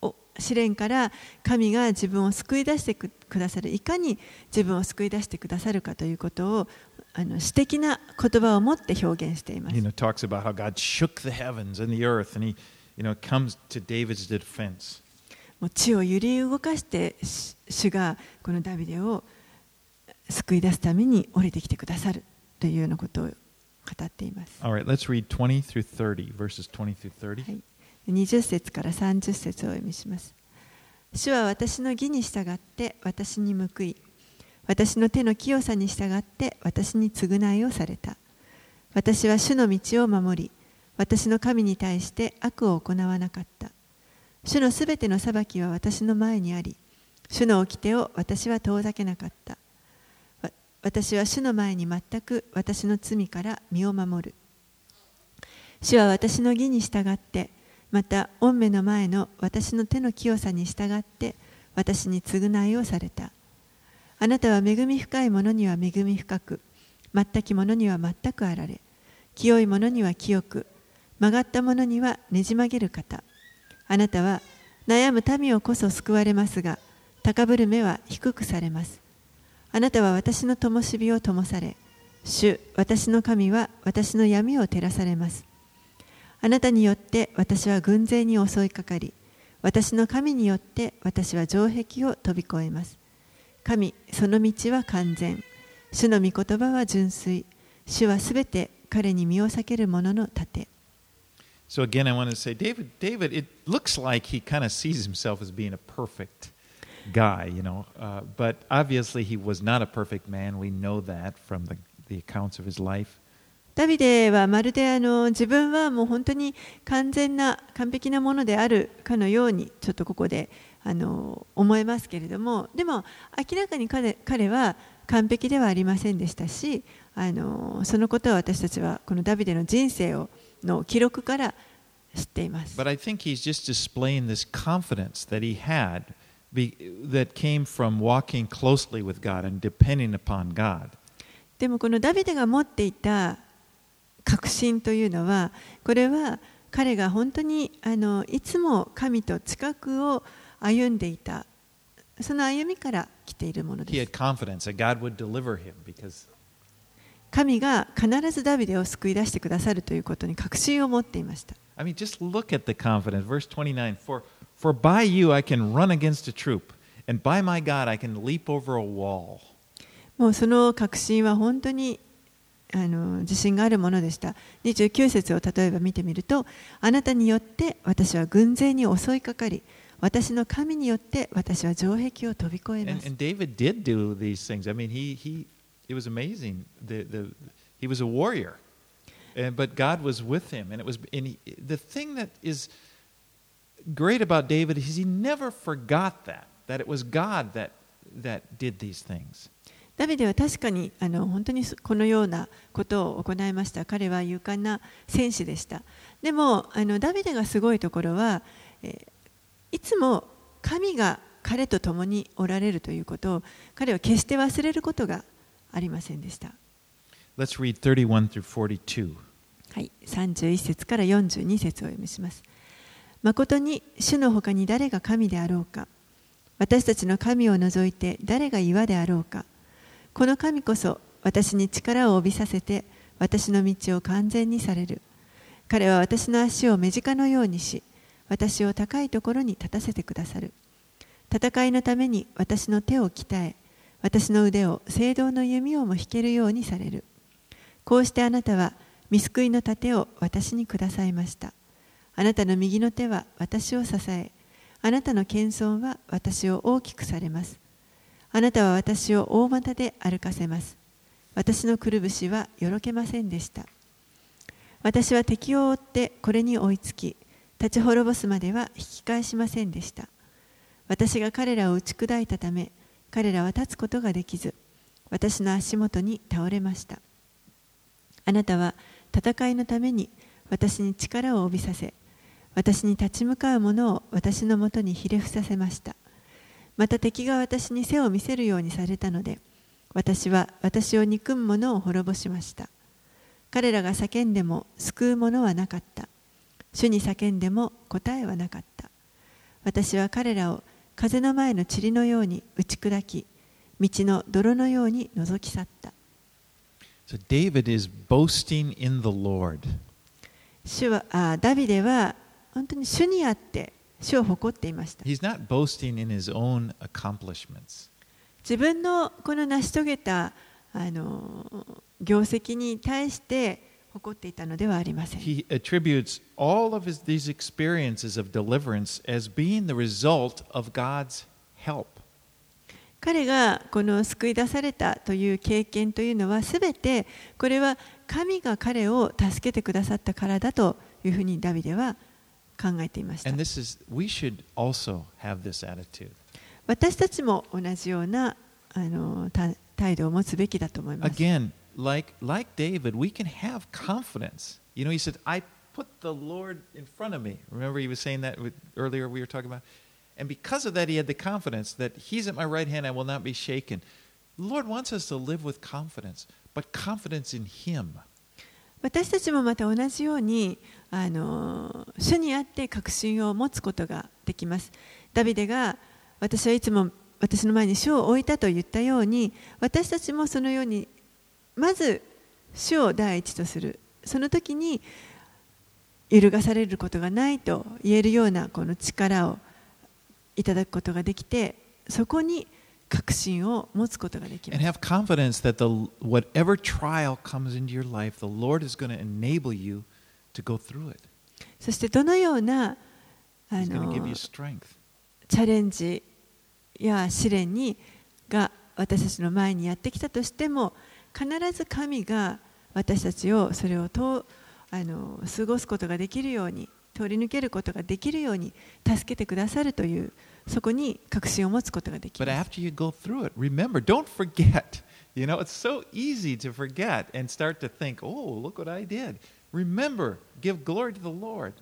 を試練から神が自分を救い出してくくださるいかに自分を救い出してくださるかということをあの素敵な言葉を持って表現しています。You もう地を揺り動かして主がこのダビデを救い出すために降りてきてくださるというようなことを語っています。20節から30節を読みします。主は私の義に従って私に報い。私の手の清さに従って私に償いをされた。私は主の道を守り、私の神に対して悪を行わなかった。主のすべての裁きは私の前にあり、主の掟を私は遠ざけなかった。私は主の前に全く私の罪から身を守る。主は私の義に従って、また御目の前の私の手の清さに従って、私に償いをされた。あなたは恵み深い者には恵み深く、全き者には全くあられ、清い者には清く、曲がった者にはねじ曲げる方。あなたは悩む民をこそ救われますが、高ぶる目は低くされます。あなたは私の灯火を灯され、主、私の神は私の闇を照らされます。あなたによって私は軍勢に襲いかかり、私の神によって私は城壁を飛び越えます。神、その道は完全。主の御言葉は純粋。主はすべて彼に身を避ける者の盾。So again, I want to say, David, David, it looks like he kind of sees himself as being a perfect guy, you know, uh, but obviously he was not a perfect man. We know that from the, the accounts of his life. ダビデはまるであの自分はもう本当に完全な完璧なものであるかのようにちょっとここであの思えますけれどもでも明らかに彼,彼は完璧ではありませんでしたしあのそのことを私たちはこのダビデの人生をの記録から知っています。でもこのダビデが持っていた確信というのはこれは彼が本当にあのいつも神と近くを歩んでいた。その歩みから来ているものです。神が必ずダビデを救い出してくださるということに確信を持っていました。I mean, もうその確信は本当にあの自信があるものでした。29節を例えば見てみると、あなたによって私は軍勢に襲いかかり、私の神によって私は城壁を飛び越えま And, す and David did do these things. I mean, he, he, it was amazing. The, the, he was a warrior, and, but God was with him. And, it was, and he, the thing that is great about David is he never forgot that, that it was God that, that did these things. ダビデは確かにあの本当にこのようなことを行いました。彼は勇敢な戦士でした。でもあのダビデがすごいところは、えーいつも神が彼と共におられるということを彼は決して忘れることがありませんでした。Let's read 31 through 42. はい、31節から42節をお読みします。誠に主の他に誰が神であろうか私たちの神を除いて誰が岩であろうかこの神こそ私に力を帯びさせて私の道を完全にされる彼は私の足を目近のようにし私を高いところに立たせてくださる戦いのために私の手を鍛え私の腕を聖堂の弓をも引けるようにされるこうしてあなたは見救いの盾を私にくださいました。あなたの右の手は私を支え、あなたの謙遜は私を大きくされます。あなたは私を大股で歩かせます。私のくるぶしはよろけませんでした。私は敵を追ってこれに追いつき、立ち滅ぼすまでは引き返しませんでした。私が彼らを打ち砕いたため彼らは立つことができず私の足元に倒れました。あなたは戦いのために私に力を帯びさせ私に立ち向かう者を私のもとにひれ伏させました。また敵が私に背を見せるようにされたので私は私を憎む者を滅ぼしました。彼らが叫んでも救う者はなかった。主に叫んでも答えはなかった私は彼らを風の前の塵のように打ち砕き道の泥のように覗き去った So David is boasting in the Lord. 主はあダビデは本当に主にあって主を誇っていました He's not boasting in his own accomplishments. 自分のこの成し遂げたあの業績に対して起こっていたのではありません。彼がこの救い出されたという経験というのは全てこれは神が彼を助けてくださったからだというふにダビデは考えていました。私たちも同じようなあの態度を持つべきだと思います。like, like David, we can have confidence. You know, he said, I put the Lord in front of me. Remember, he was saying that with, earlier we were talking about? And because of that, he had the confidence that he's at my right hand, I will not be shaken. The Lord wants us to live with confidence, but confidence in him. 私たちもまた同じようにあの主にあって確信を持つことができます。ダビデが私はいつも私の前に主を置いたと言ったように私たちもそのように まず主を第一とする。その時に揺るがされることがないと言えるようなこの力をいただくことができてそこに確信を持つことができる。そしてどのようなチャレンジや試練にが私たちの前にやってきたとしても、必ず神が私たちをそれをとあの過ごすことができるように通り抜けることができるように助けてくださるというそこに確信を持つことができ But ます。after you go through it, remember, don't forget. You know, it's so easy to forget and start to think, oh, look what I did. Remember, give glory to the Lord.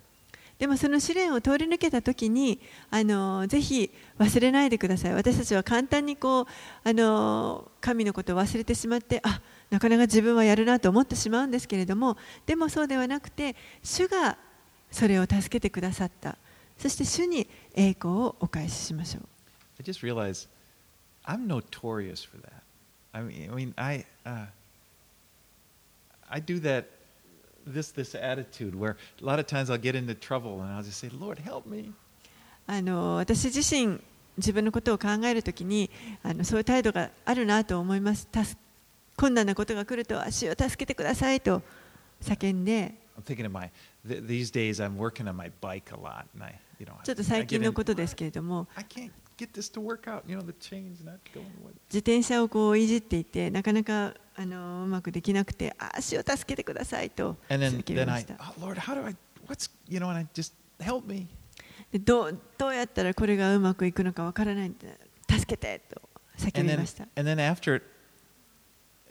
でもその試練を通り抜けた時にあのぜひ忘れないでください。私たちは簡単にこうあの神のことを忘れてしまってあなかなか自分はやるなと思ってしまうんですけれどもでもそうではなくて主がそれを助けてくださった。そして主に栄光をお返ししましょう。I just realized I'm notorious for that. I mean, I mean, I, uh, I do that, this, this attitude where a lot of times I'll get into trouble and I'll just say, Lord, help me. あの私自身自分のことを考えるときにあのそういう態度があるなと思いますたす困難なことが来ると足を助けてくださいと叫んで I'm thinking of my, th- these days I'm working on my bike a lot. And I, you know, ちょっと I 最 get 近 in- のことですけれども I can't get this to work out. You know, the chain's not going with 自転車をこういじっていてなかなかあのうまくできなくてあ足を助けてくださいと And then, 叫び then ま I, した oh, Lord, how do I, what's, you know, and I just, help me. でどうどうやったらこれがうまくいくのかわからないんで助けてと叫 And び then, ました and then after it,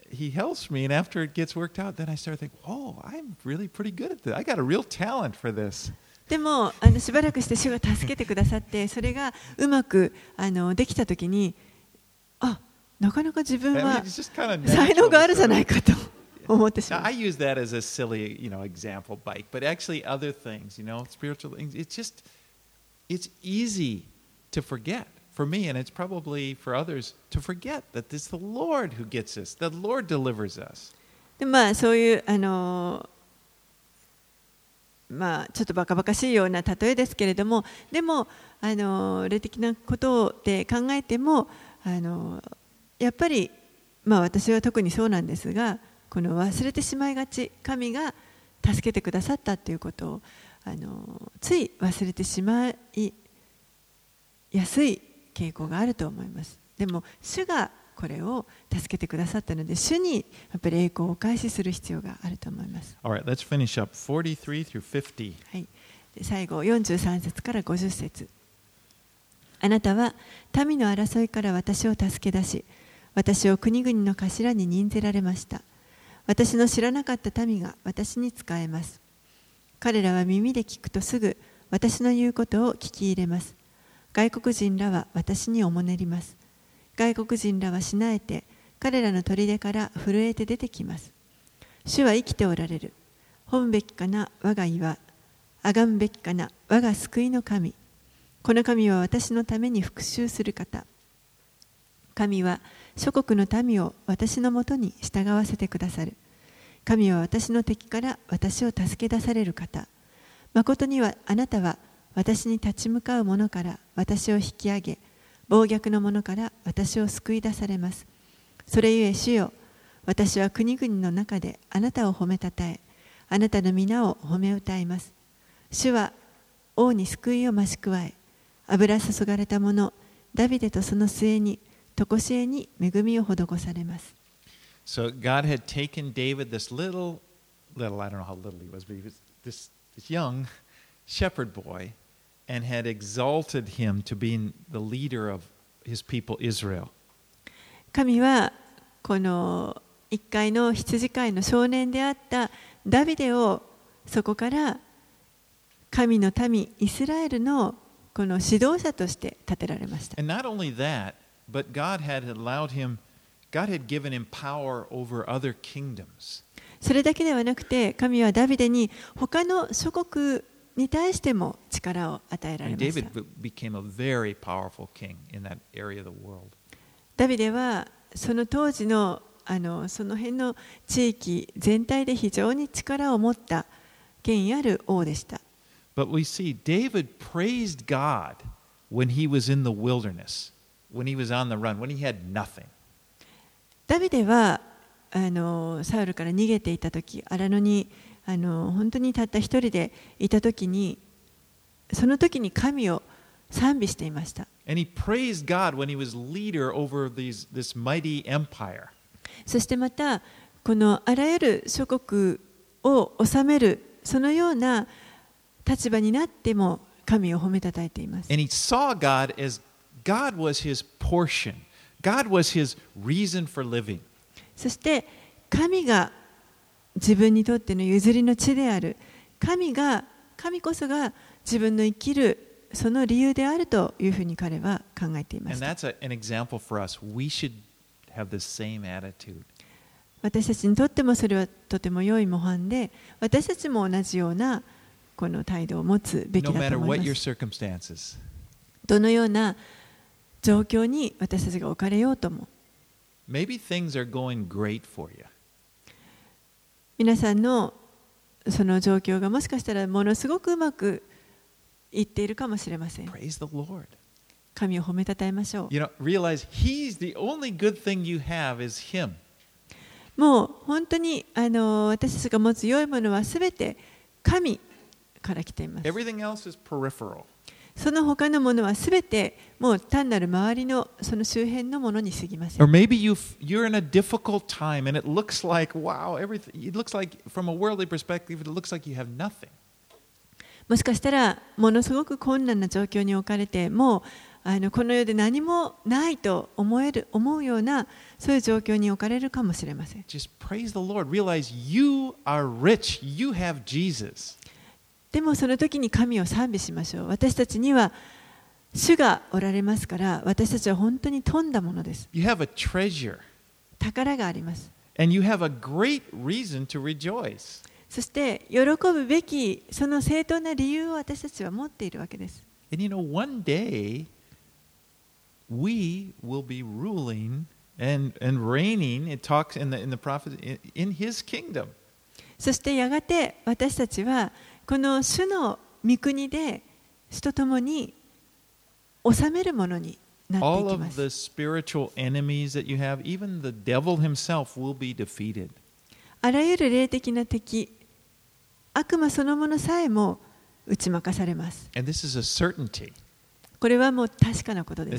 he helps me, and after it gets worked out, then I start thinking, oh, I'm really pretty good at this. I got a real talent for this. でもあのしばらくして主が助けてくださってそれがうまくあのできたときにあなかなか自分 I は才能があるじゃないかと思ってしま I う use that as a silly, you know, example bike, but actually other things, you know, spiritual things. It's just, it's easy to forget for me, and it's probably for others to forget that it's the Lord who gets us. The Lord delivers us. でまあそういうあのまあちょっとバカバカしいような例えですけれどもでもあの霊的なことで考えてもあのやっぱりまあ私は特にそうなんですがこの忘れてしまいがち神が助けてくださったということをあのつい忘れてしまいやすい傾向があると思います。でも主がこれを助けてくださったので主にやっぱり栄光をお返しする必要があると思います。All right, let's finish up 43 through 50. はい、で最後43節から50節あなたは民の争いから私を助け出し、私を国々の頭に任ぜられました。私の知らなかった民が私に仕えます。彼らは耳で聞くとすぐ私の言うことを聞き入れます。外国人らは私におもねります。外国人らはしなえて彼らの砦から震えて出てきます。主は生きておられる。褒むべきかな我が岩。あがむべきかな我が救いの神。この神は私のために復讐する方。神は諸国の民を私のもとに従わせてくださる。神は私の敵から私を助け出される方。誠にはあなたは私に立ち向かう者から私を引き上げ、暴虐の者から私を救い出されます。それゆえ主よ、私は国々の中であなたを褒めたたえ、あなたの皆を褒め歌います。主は王に救いを増し加え、油注がれた者、ダビデとその末に、とこしえに恵みを施されます。So God had taken David, this little, little, I don't know how little he was, but he was this, this young shepherd boy, and had exalted him to being the leader of his people Israel. 神はこの一回の羊飼いの少年であったダビデをそこから神の民イスラエルのこの指導者として立てられました。And not only that, but God had allowed him, God had given him power over other kingdoms. それだけではなくて神はダビデに他の諸国に対しても力を与えられました David。be- became a very powerful king in that area of the world. ダビデはその当時のあのその辺の地域全体で非常に力を持った権威ある王でした。But we see David praised God when he was in the wilderness, when he was on the run, when he had nothing. ダビデはあのサウルから逃げていた時アラにあの本当にたった一人でいた時にその時に神を賛美していました。そしてまたこのあらゆる諸国を治めるそのような立場になっても神を褒めたたえています。そして神が自分にとっての譲りの地である神が神こそが自分の生きるその理由であるというふうに彼は考えていま attitude. 私たちにとってもそれはとても良い模範で私たちも同じようなこの態度を持つべきだと思います。どのような状況に私たちが置かれようとも Maybe things are going great for you. 皆さんのその状況がもしかしたらものすごくうまくいっているかもしれません。Praise the Lord. 神を褒めたたえましょう。You know, realize He's the only good thing you have is Him. もう本当にあの私たちが持つ良いものはすべて神から来ています。Everything else is peripheral. その他のものはすべてもう単なる周りのその周辺のものに過ぎませ Or ん。maybe you you're in a difficult time and it looks like wow, everything it looks like from a worldly perspective it looks like you have nothing. もしかしたらものすごく困難な状況に置かれてもうあのこの世で何もないと思える思うようなそういう状況に置かれるかもしれません。Just praise the Lord. Realize you are rich. You have Jesus. でもその時に神を賛美しましょう。私たちには主がおられますから私たちは本当に富んだものです。You have a treasure 宝があります。and you have a great reason to rejoice. そして喜ぶべきその正当な理由を私たちは持っているわけです。And you know, one day we will be ruling and, and reigning. It talks in the in the prophet in, his kingdom. そしてやがて私たちはこの主の御国で人ともに治めるものになってい。あらゆる霊的な敵、悪魔そのものさえも打ち負かされます。これはもう確かなことです。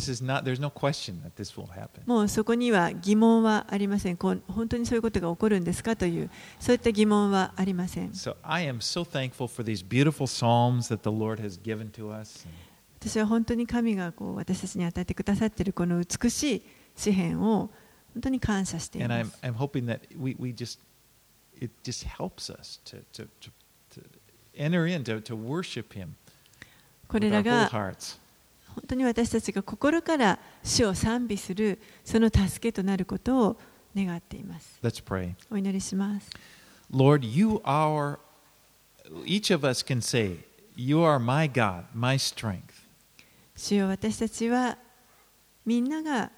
もうそこには疑問はありません。こう本当にそういうことが起こるんですかという、そういった疑問はありません。私は本当に神がこう私たちに与えてくださっているこの美しい詩篇を本当に感謝してます。こ。本当に私たちが心から主を賛美するその助けとなることを願っています。Let's pray. お祈りします。Lord, you are, each of us can say, You are my God, my strength. 主よ私たちはみんなが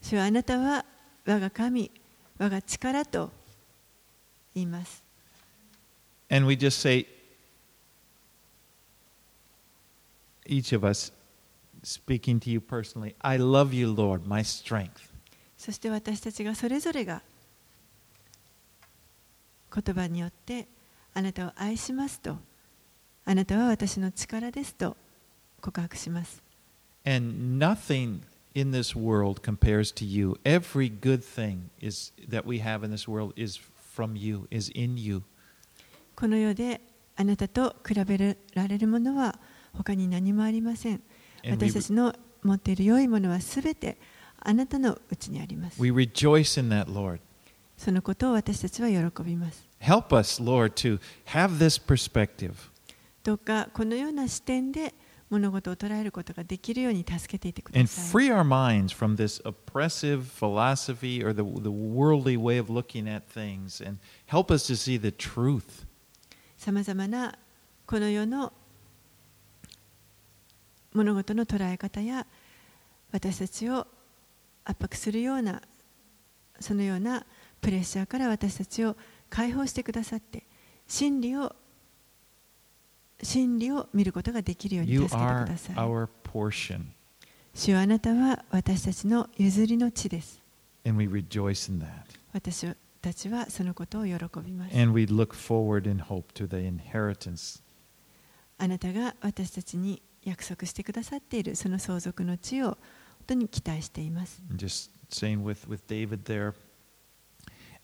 主よあなたは我が神、我が力と言います。And we just say, each of us speaking to you personally, I love you, Lord, my strength. そして私たちがそれぞれが言葉によってあなたを愛しますとあなたは私の力ですと告白します。And nothing in this world compares to you. Every good thing is that we have in this world is from you, is in you. この世であなたと比べられるものは他に何もありません。And we, 私たちの持っている良いものはすべてあなたのうちにあります。 we rejoice in that, Lord. そのことを私たちは喜びます。 Help us, Lord, to have this perspective. どうかこのような視点で物事を捉えることができるように助けていてくだ and さい。 free our minds from this oppressive philosophy or the, the worldly way of looking at things and help us to see the truth. さまざまなこの世の 物事の捉え方や私たちを圧迫するようなそのようなプレッシャーから私たちを解放してくださって真理を真理を見ることができるように助けてください。our portion, 主よあなたは私たちの譲りの地です。and we rejoice in that. 私たちはそのことを喜びます。And we look forward in hope to the inheritance あなたが私たちに約束してくださっているその相続の地を本当に期待しています。Just saying with, with David there,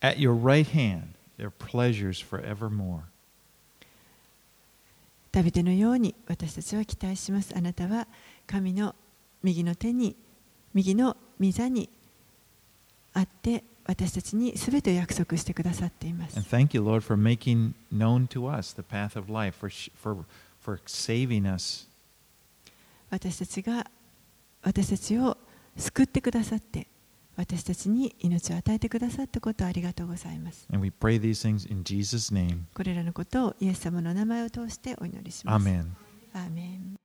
at your right hand, there are pleasures forevermore. ダビデのように私たちは期待します。あなたは神の右の手に、右の御座にあって私たちに全てを約束してくださっています And。thank you, Lord, for making known to us the path of life, for, for, for saving us. 私たちが私たちを救ってくださって私たちに命を与えてくださったことをありがとうございます。And we pray these things in Jesus' name. これらのことをイエス様の名前を通してお祈りします。アーメン